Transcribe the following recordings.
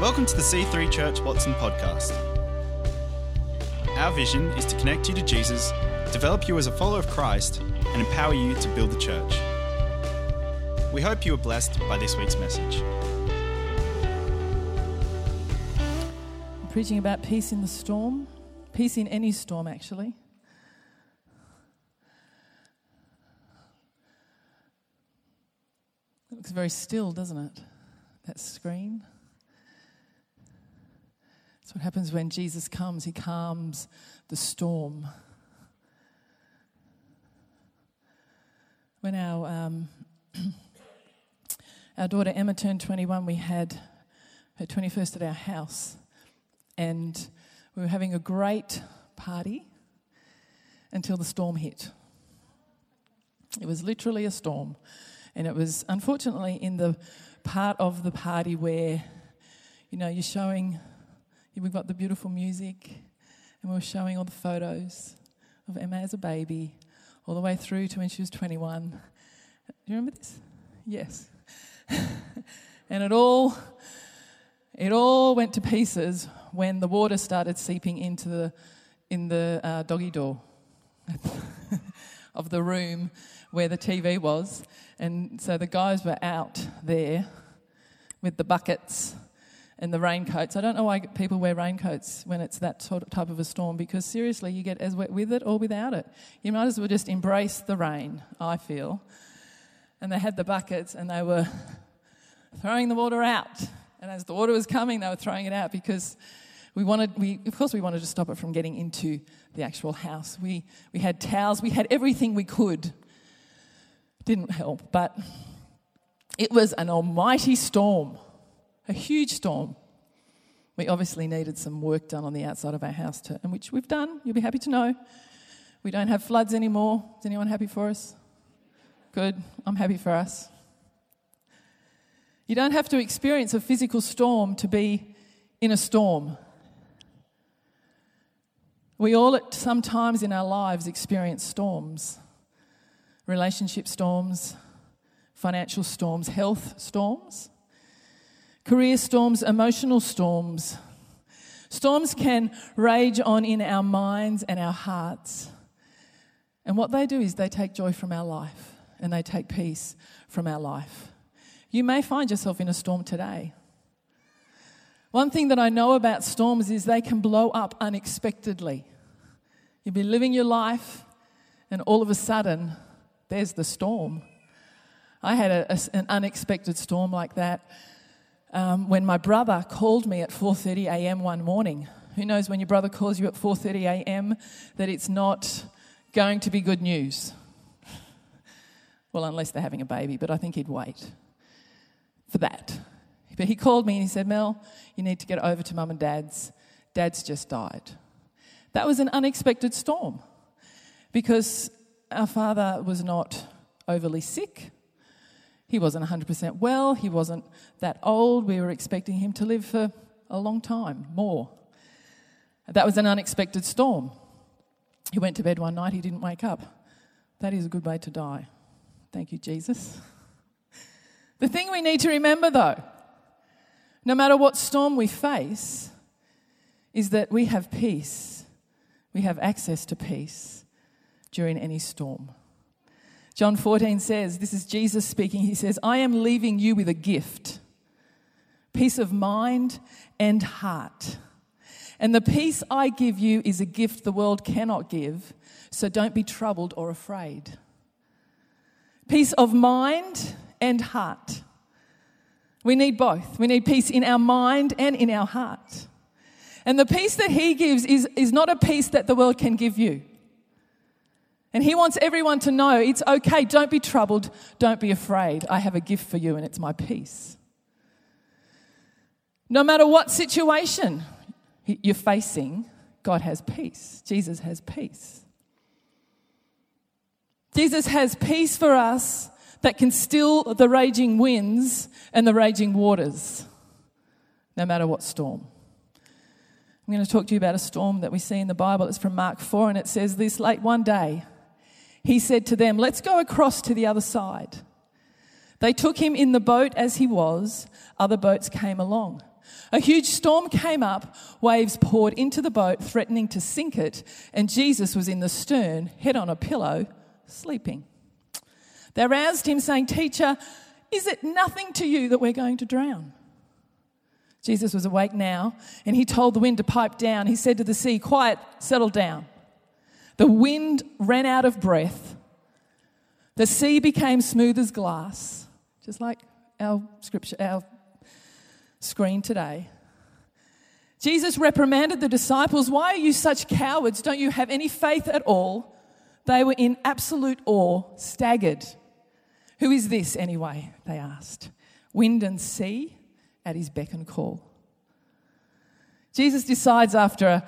Welcome to the C3 Church Watson podcast. Our vision is to connect you to Jesus, develop you as a follower of Christ, and empower you to build the church. We hope you are blessed by this week's message. I'm preaching about peace in the storm, peace in any storm, actually. It looks very still, doesn't it? That screen. That's what happens when Jesus comes, he calms the storm. When our, um, our daughter Emma turned 21, we had her 21st at our house. And we were having a great party until the storm hit. It was literally a storm. And it was unfortunately in the part of the party where, you know, you're showing, we've got the beautiful music, and we were showing all the photos of Emma as a baby, all the way through to when she was 21. Do you remember this? Yes. and it all, it all went to pieces when the water started seeping into the, in the uh, doggy door of the room where the TV was. And so the guys were out there with the buckets and the raincoats. I don't know why people wear raincoats when it's that sort of type of a storm because seriously, you get as wet with it or without it. You might as well just embrace the rain, I feel. And they had the buckets and they were throwing the water out. And as the water was coming, they were throwing it out because we wanted, we, of course, we wanted to stop it from getting into the actual house. We, we had towels, we had everything we could didn't help, but it was an almighty storm, a huge storm. We obviously needed some work done on the outside of our house, too, and which we've done. You'll be happy to know. We don't have floods anymore. Is anyone happy for us? Good. I'm happy for us. You don't have to experience a physical storm to be in a storm. We all, at sometimes in our lives, experience storms relationship storms, financial storms, health storms, career storms, emotional storms. Storms can rage on in our minds and our hearts. And what they do is they take joy from our life and they take peace from our life. You may find yourself in a storm today. One thing that I know about storms is they can blow up unexpectedly. You'll be living your life, and all of a sudden, there's the storm. I had a, a, an unexpected storm like that um, when my brother called me at 4:30 a.m. one morning. Who knows when your brother calls you at 4:30 a.m. that it's not going to be good news? Well, unless they're having a baby, but I think he'd wait for that. But he called me and he said, "Mel, you need to get over to mum and dad's. Dad's just died." That was an unexpected storm because our father was not overly sick. He wasn't 100% well. He wasn't that old. We were expecting him to live for a long time, more. That was an unexpected storm. He went to bed one night, he didn't wake up. That is a good way to die. Thank you, Jesus. The thing we need to remember, though, no matter what storm we face, is that we have peace. We have access to peace during any storm. John 14 says, This is Jesus speaking. He says, I am leaving you with a gift peace of mind and heart. And the peace I give you is a gift the world cannot give, so don't be troubled or afraid. Peace of mind and heart. We need both. We need peace in our mind and in our heart. And the peace that He gives is, is not a peace that the world can give you. And he wants everyone to know it's okay, don't be troubled, don't be afraid. I have a gift for you, and it's my peace. No matter what situation you're facing, God has peace. Jesus has peace. Jesus has peace for us that can still the raging winds and the raging waters, no matter what storm. I'm going to talk to you about a storm that we see in the Bible. It's from Mark 4, and it says this late one day he said to them, Let's go across to the other side. They took him in the boat as he was, other boats came along. A huge storm came up, waves poured into the boat, threatening to sink it, and Jesus was in the stern, head on a pillow, sleeping. They roused him, saying, Teacher, is it nothing to you that we're going to drown? Jesus was awake now, and he told the wind to pipe down. He said to the sea, Quiet, settle down. The wind ran out of breath. The sea became smooth as glass, just like our scripture, our screen today. Jesus reprimanded the disciples, Why are you such cowards? Don't you have any faith at all? They were in absolute awe, staggered. Who is this anyway? They asked. Wind and sea at his beck and call. Jesus decides after a,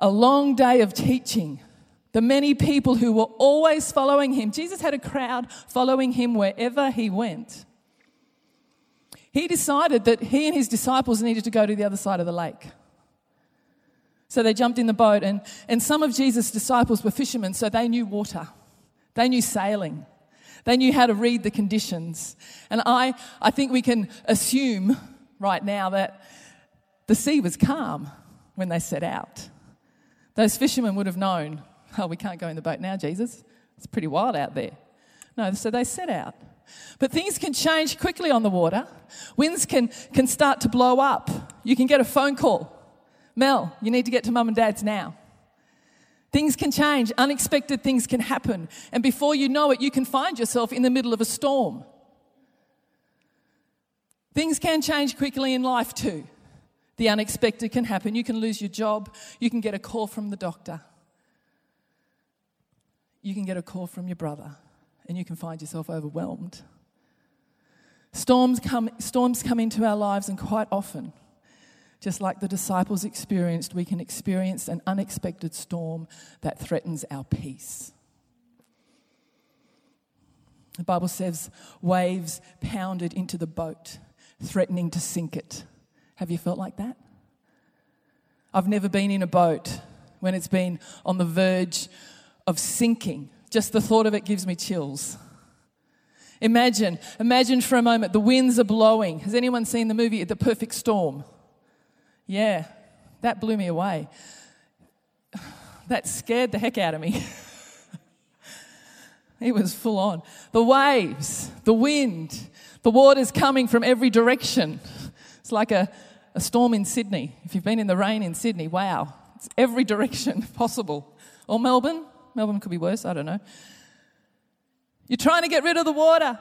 a long day of teaching, the many people who were always following him, Jesus had a crowd following him wherever he went. He decided that he and his disciples needed to go to the other side of the lake. So they jumped in the boat, and, and some of Jesus' disciples were fishermen, so they knew water. They knew sailing. They knew how to read the conditions. And I, I think we can assume right now that the sea was calm when they set out. Those fishermen would have known, oh, we can't go in the boat now, Jesus. It's pretty wild out there. No, so they set out. But things can change quickly on the water. Winds can, can start to blow up. You can get a phone call Mel, you need to get to mum and dad's now. Things can change, unexpected things can happen, and before you know it, you can find yourself in the middle of a storm. Things can change quickly in life too. The unexpected can happen. You can lose your job, you can get a call from the doctor, you can get a call from your brother, and you can find yourself overwhelmed. Storms come, storms come into our lives, and quite often, just like the disciples experienced, we can experience an unexpected storm that threatens our peace. The Bible says waves pounded into the boat, threatening to sink it. Have you felt like that? I've never been in a boat when it's been on the verge of sinking. Just the thought of it gives me chills. Imagine, imagine for a moment the winds are blowing. Has anyone seen the movie The Perfect Storm? Yeah, that blew me away. That scared the heck out of me. it was full on. The waves, the wind, the water's coming from every direction. It's like a, a storm in Sydney. If you've been in the rain in Sydney, wow, it's every direction possible. Or Melbourne. Melbourne could be worse, I don't know. You're trying to get rid of the water.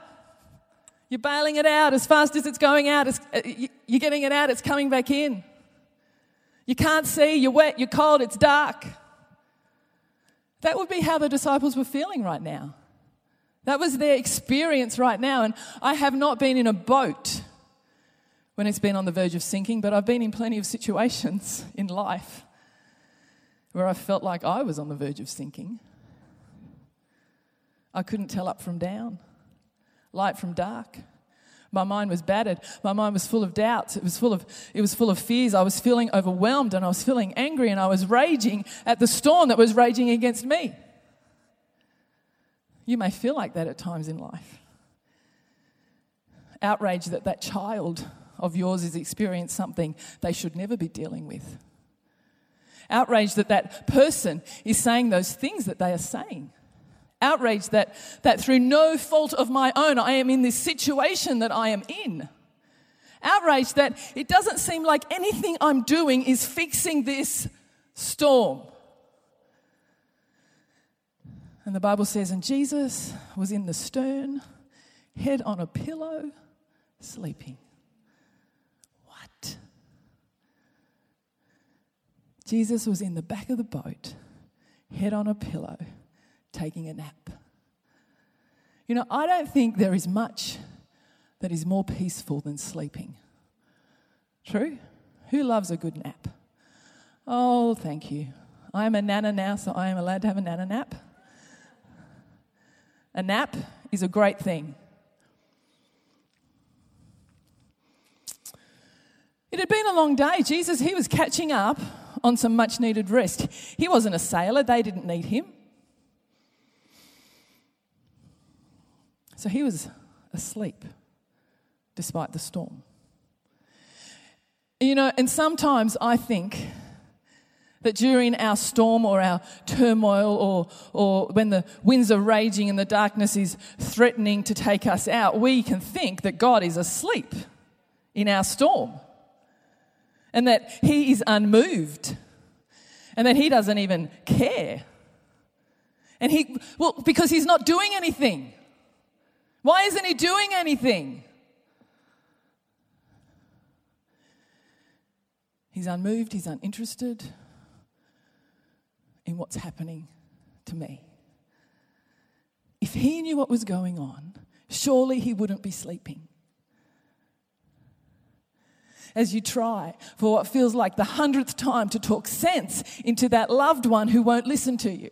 You're bailing it out as fast as it's going out. It's, uh, you're getting it out, it's coming back in. You can't see, you're wet, you're cold, it's dark. That would be how the disciples were feeling right now. That was their experience right now. And I have not been in a boat when it's been on the verge of sinking, but I've been in plenty of situations in life where I felt like I was on the verge of sinking. I couldn't tell up from down, light from dark. My mind was battered. My mind was full of doubts. It was full of, it was full of fears. I was feeling overwhelmed and I was feeling angry and I was raging at the storm that was raging against me. You may feel like that at times in life. Outrage that that child of yours has experienced something they should never be dealing with. Outrage that that person is saying those things that they are saying outraged that, that through no fault of my own, I am in this situation that I am in. Outraged that it doesn't seem like anything I'm doing is fixing this storm. And the Bible says, and Jesus was in the stern, head on a pillow, sleeping. What? Jesus was in the back of the boat, head on a pillow, taking a nap. You know, I don't think there is much that is more peaceful than sleeping. True? Who loves a good nap? Oh, thank you. I am a nana now, so I am allowed to have a nana nap. A nap is a great thing. It had been a long day. Jesus, he was catching up on some much needed rest. He wasn't a sailor, they didn't need him. So he was asleep despite the storm. You know, and sometimes I think that during our storm or our turmoil or, or when the winds are raging and the darkness is threatening to take us out, we can think that God is asleep in our storm and that He is unmoved and that He doesn't even care. And He, well, because He's not doing anything. Why isn't He doing anything? He's unmoved, he's uninterested in what's happening to me. If he knew what was going on, surely he wouldn't be sleeping. As you try for what feels like the hundredth time to talk sense into that loved one who won't listen to you.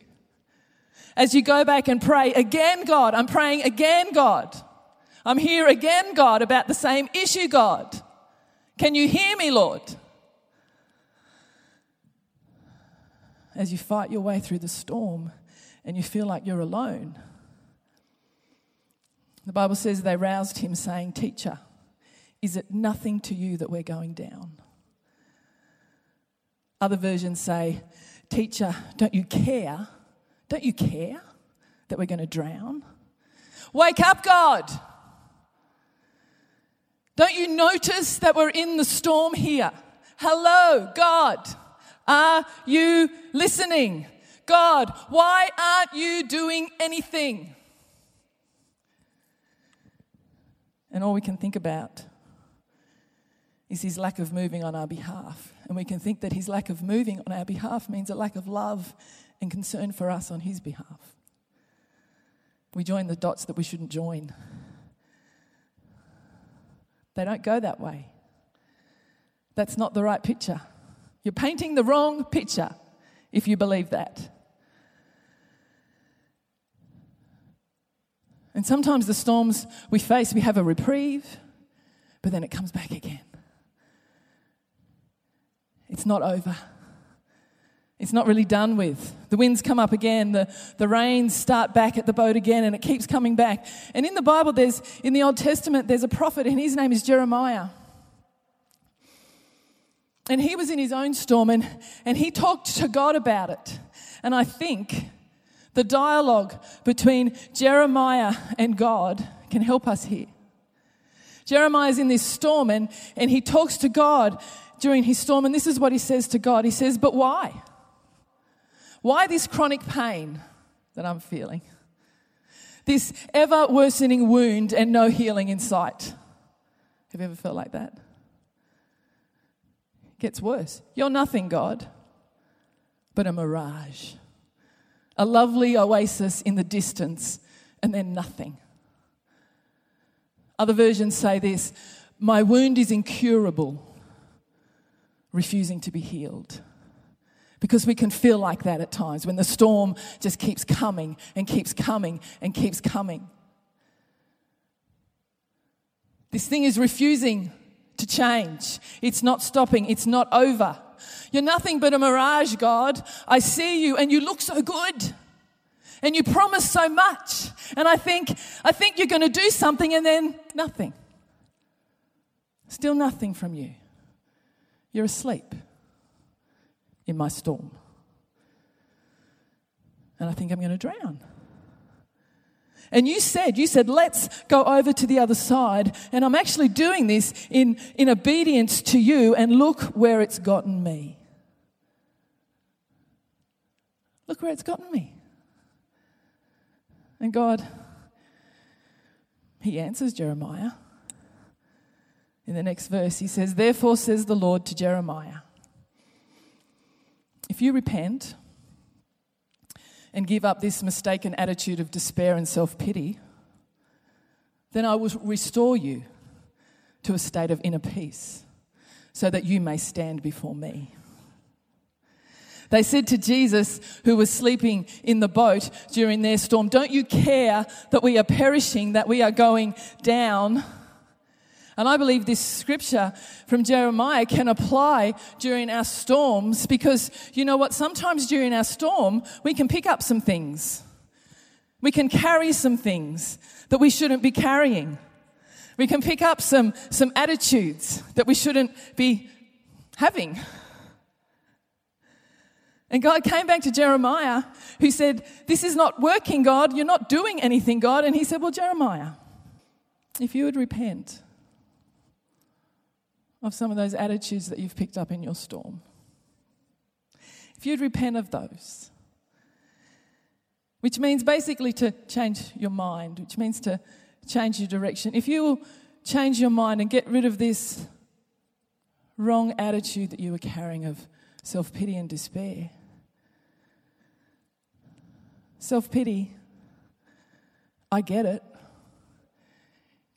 As you go back and pray again, God, I'm praying again, God. I'm here again, God, about the same issue, God. Can you hear me, Lord? as you fight your way through the storm and you feel like you're alone. The Bible says they roused him, saying, Teacher, is it nothing to you that we're going down? Other versions say, Teacher, don't you care? Don't you care that we're going to drown? Wake up, God! Don't you notice that we're in the storm here? Hello, God. Are you listening? God, why aren't you doing anything? And all we can think about is his lack of moving on our behalf. And we can think that his lack of moving on our behalf means a lack of love and concern for us on his behalf. We join the dots that we shouldn't join. They don't go that way. That's not the right picture. You're painting the wrong picture if you believe that. And sometimes the storms we face, we have a reprieve, but then it comes back again. It's not over. It's not really done with. The winds come up again, the, the rains start back at the boat again, and it keeps coming back. And in the Bible, there's in the Old Testament, there's a prophet, and his name is Jeremiah. And he was in his own storm and, and he talked to God about it. And I think the dialogue between Jeremiah and God can help us here. Jeremiah's in this storm and, and he talks to God during his storm, and this is what he says to God. He says, But why? Why this chronic pain that I'm feeling? This ever worsening wound and no healing in sight. Have you ever felt like that? It gets worse. You're nothing, God, but a mirage, a lovely oasis in the distance, and then nothing. Other versions say this My wound is incurable, refusing to be healed. Because we can feel like that at times when the storm just keeps coming and keeps coming and keeps coming. This thing is refusing to change. It's not stopping, it's not over. You're nothing but a mirage, God. I see you and you look so good. And you promise so much. And I think I think you're going to do something and then nothing. Still nothing from you. You're asleep in my storm. And I think I'm going to drown. And you said, you said, let's go over to the other side. And I'm actually doing this in, in obedience to you. And look where it's gotten me. Look where it's gotten me. And God, He answers Jeremiah. In the next verse, He says, Therefore says the Lord to Jeremiah, if you repent, and give up this mistaken attitude of despair and self pity, then I will restore you to a state of inner peace so that you may stand before me. They said to Jesus, who was sleeping in the boat during their storm, Don't you care that we are perishing, that we are going down? And I believe this scripture from Jeremiah can apply during our storms because you know what? Sometimes during our storm, we can pick up some things. We can carry some things that we shouldn't be carrying. We can pick up some, some attitudes that we shouldn't be having. And God came back to Jeremiah, who said, This is not working, God. You're not doing anything, God. And he said, Well, Jeremiah, if you would repent of some of those attitudes that you've picked up in your storm, if you'd repent of those, which means basically to change your mind, which means to change your direction. If you will change your mind and get rid of this wrong attitude that you were carrying of self pity and despair. Self pity, I get it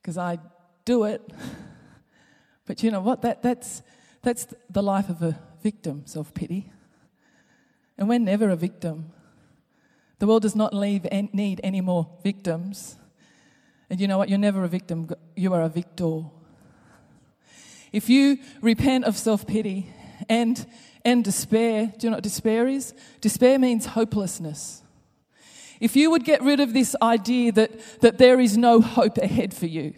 because I do it. But you know what? That, that's, that's the life of a victim, self pity. And we're never a victim. The world does not leave, need any more victims. And you know what? You're never a victim, you are a victor. If you repent of self pity and, and despair, do you know what despair is? Despair means hopelessness. If you would get rid of this idea that, that there is no hope ahead for you,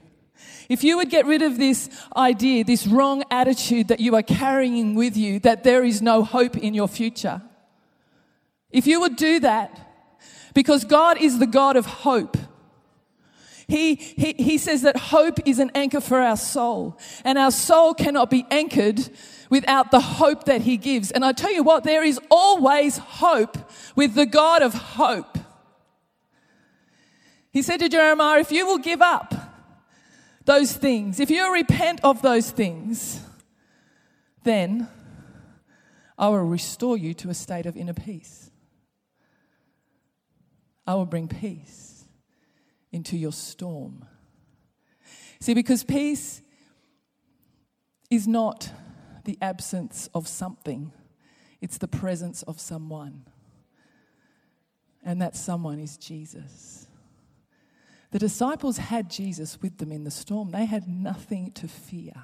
if you would get rid of this idea, this wrong attitude that you are carrying with you, that there is no hope in your future, if you would do that, because God is the God of hope. He, he, he says that hope is an anchor for our soul, and our soul cannot be anchored without the hope that He gives. And I tell you what, there is always hope with the God of hope. He said to Jeremiah, If you will give up those things, if you repent of those things, then I will restore you to a state of inner peace. I will bring peace into your storm. See, because peace is not the absence of something, it's the presence of someone. And that someone is Jesus. The disciples had Jesus with them in the storm. They had nothing to fear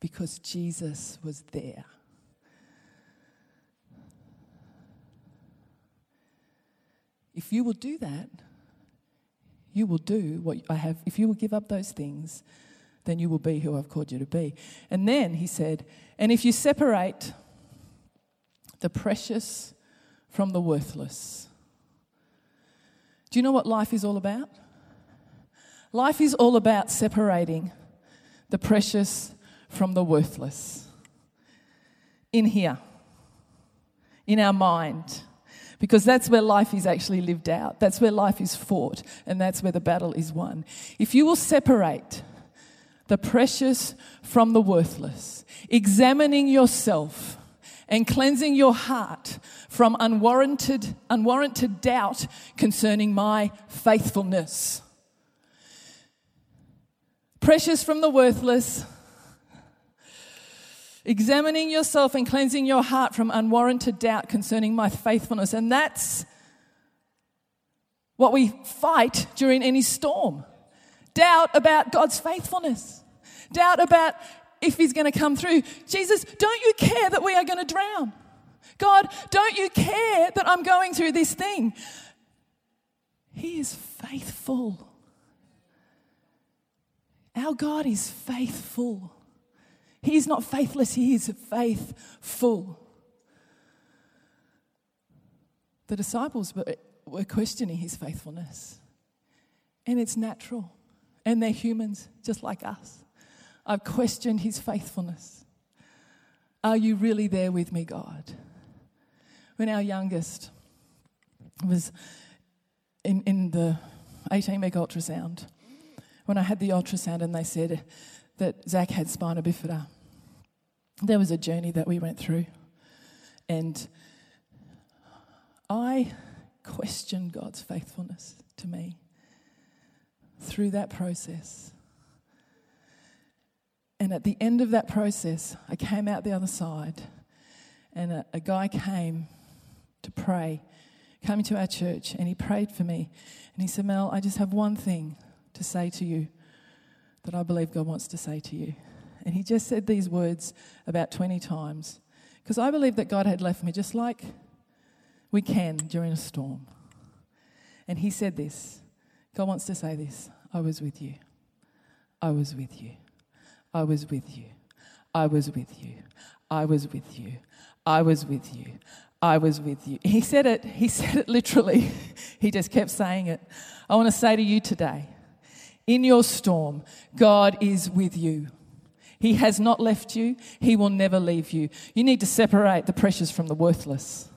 because Jesus was there. If you will do that, you will do what I have. If you will give up those things, then you will be who I've called you to be. And then he said, and if you separate the precious from the worthless, do you know what life is all about? Life is all about separating the precious from the worthless. In here, in our mind, because that's where life is actually lived out. That's where life is fought, and that's where the battle is won. If you will separate the precious from the worthless, examining yourself and cleansing your heart from unwarranted, unwarranted doubt concerning my faithfulness. Precious from the worthless, examining yourself and cleansing your heart from unwarranted doubt concerning my faithfulness. And that's what we fight during any storm doubt about God's faithfulness, doubt about if He's going to come through. Jesus, don't you care that we are going to drown? God, don't you care that I'm going through this thing? He is faithful. Our God is faithful. He is not faithless, he is faithful. The disciples were, questioning his faithfulness. And it's natural. And they're humans just like us. I've questioned his faithfulness. Are you really there with me, God? When our youngest was in, in the 18 week ultrasound, when I had the ultrasound and they said, that Zach had spina bifida. There was a journey that we went through, and I questioned God's faithfulness to me through that process. And at the end of that process, I came out the other side, and a, a guy came to pray, came to our church, and he prayed for me. And he said, Mel, I just have one thing to say to you that I believe God wants to say to you. And he just said these words about 20 times because I believe that God had left me just like we can during a storm. And he said this God wants to say this I was with you. I was with you. I was with you. I was with you. I was with you. I was with you. I was with you. He said it, he said it literally. he just kept saying it. I want to say to you today in your storm, God is with you. He has not left you, He will never leave you. You need to separate the precious from the worthless.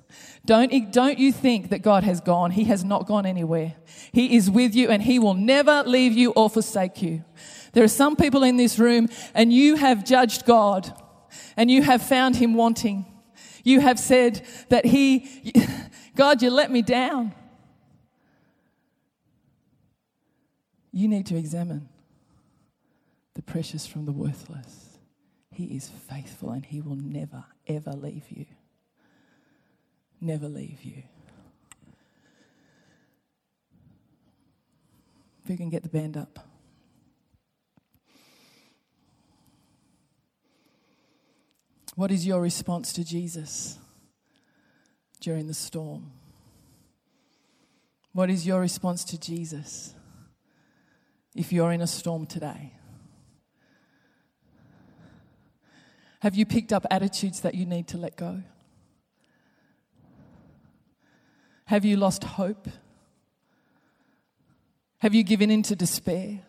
Don't, don't you think that God has gone? He has not gone anywhere. He is with you and He will never leave you or forsake you. There are some people in this room and you have judged God and you have found Him wanting. You have said that He, God, you let me down. You need to examine the precious from the worthless. He is faithful and He will never, ever leave you. Never leave you. If you can get the band up. What is your response to Jesus during the storm? What is your response to Jesus if you're in a storm today? Have you picked up attitudes that you need to let go? Have you lost hope? Have you given in to despair?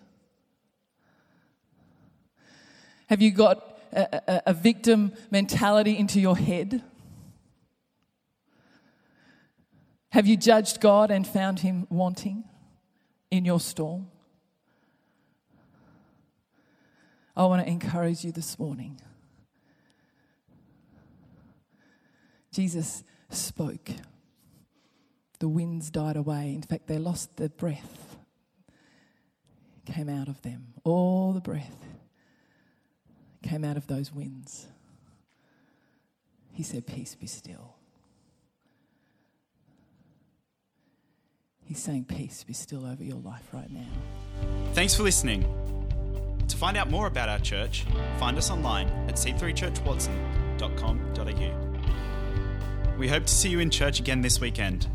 Have you got a, a victim mentality into your head? Have you judged God and found Him wanting in your storm? I want to encourage you this morning. Jesus spoke. The winds died away. In fact, they lost the breath, came out of them. All the breath came out of those winds. He said, Peace be still. He's saying, Peace be still over your life right now. Thanks for listening. To find out more about our church, find us online at c3churchwatson.com.au. We hope to see you in church again this weekend.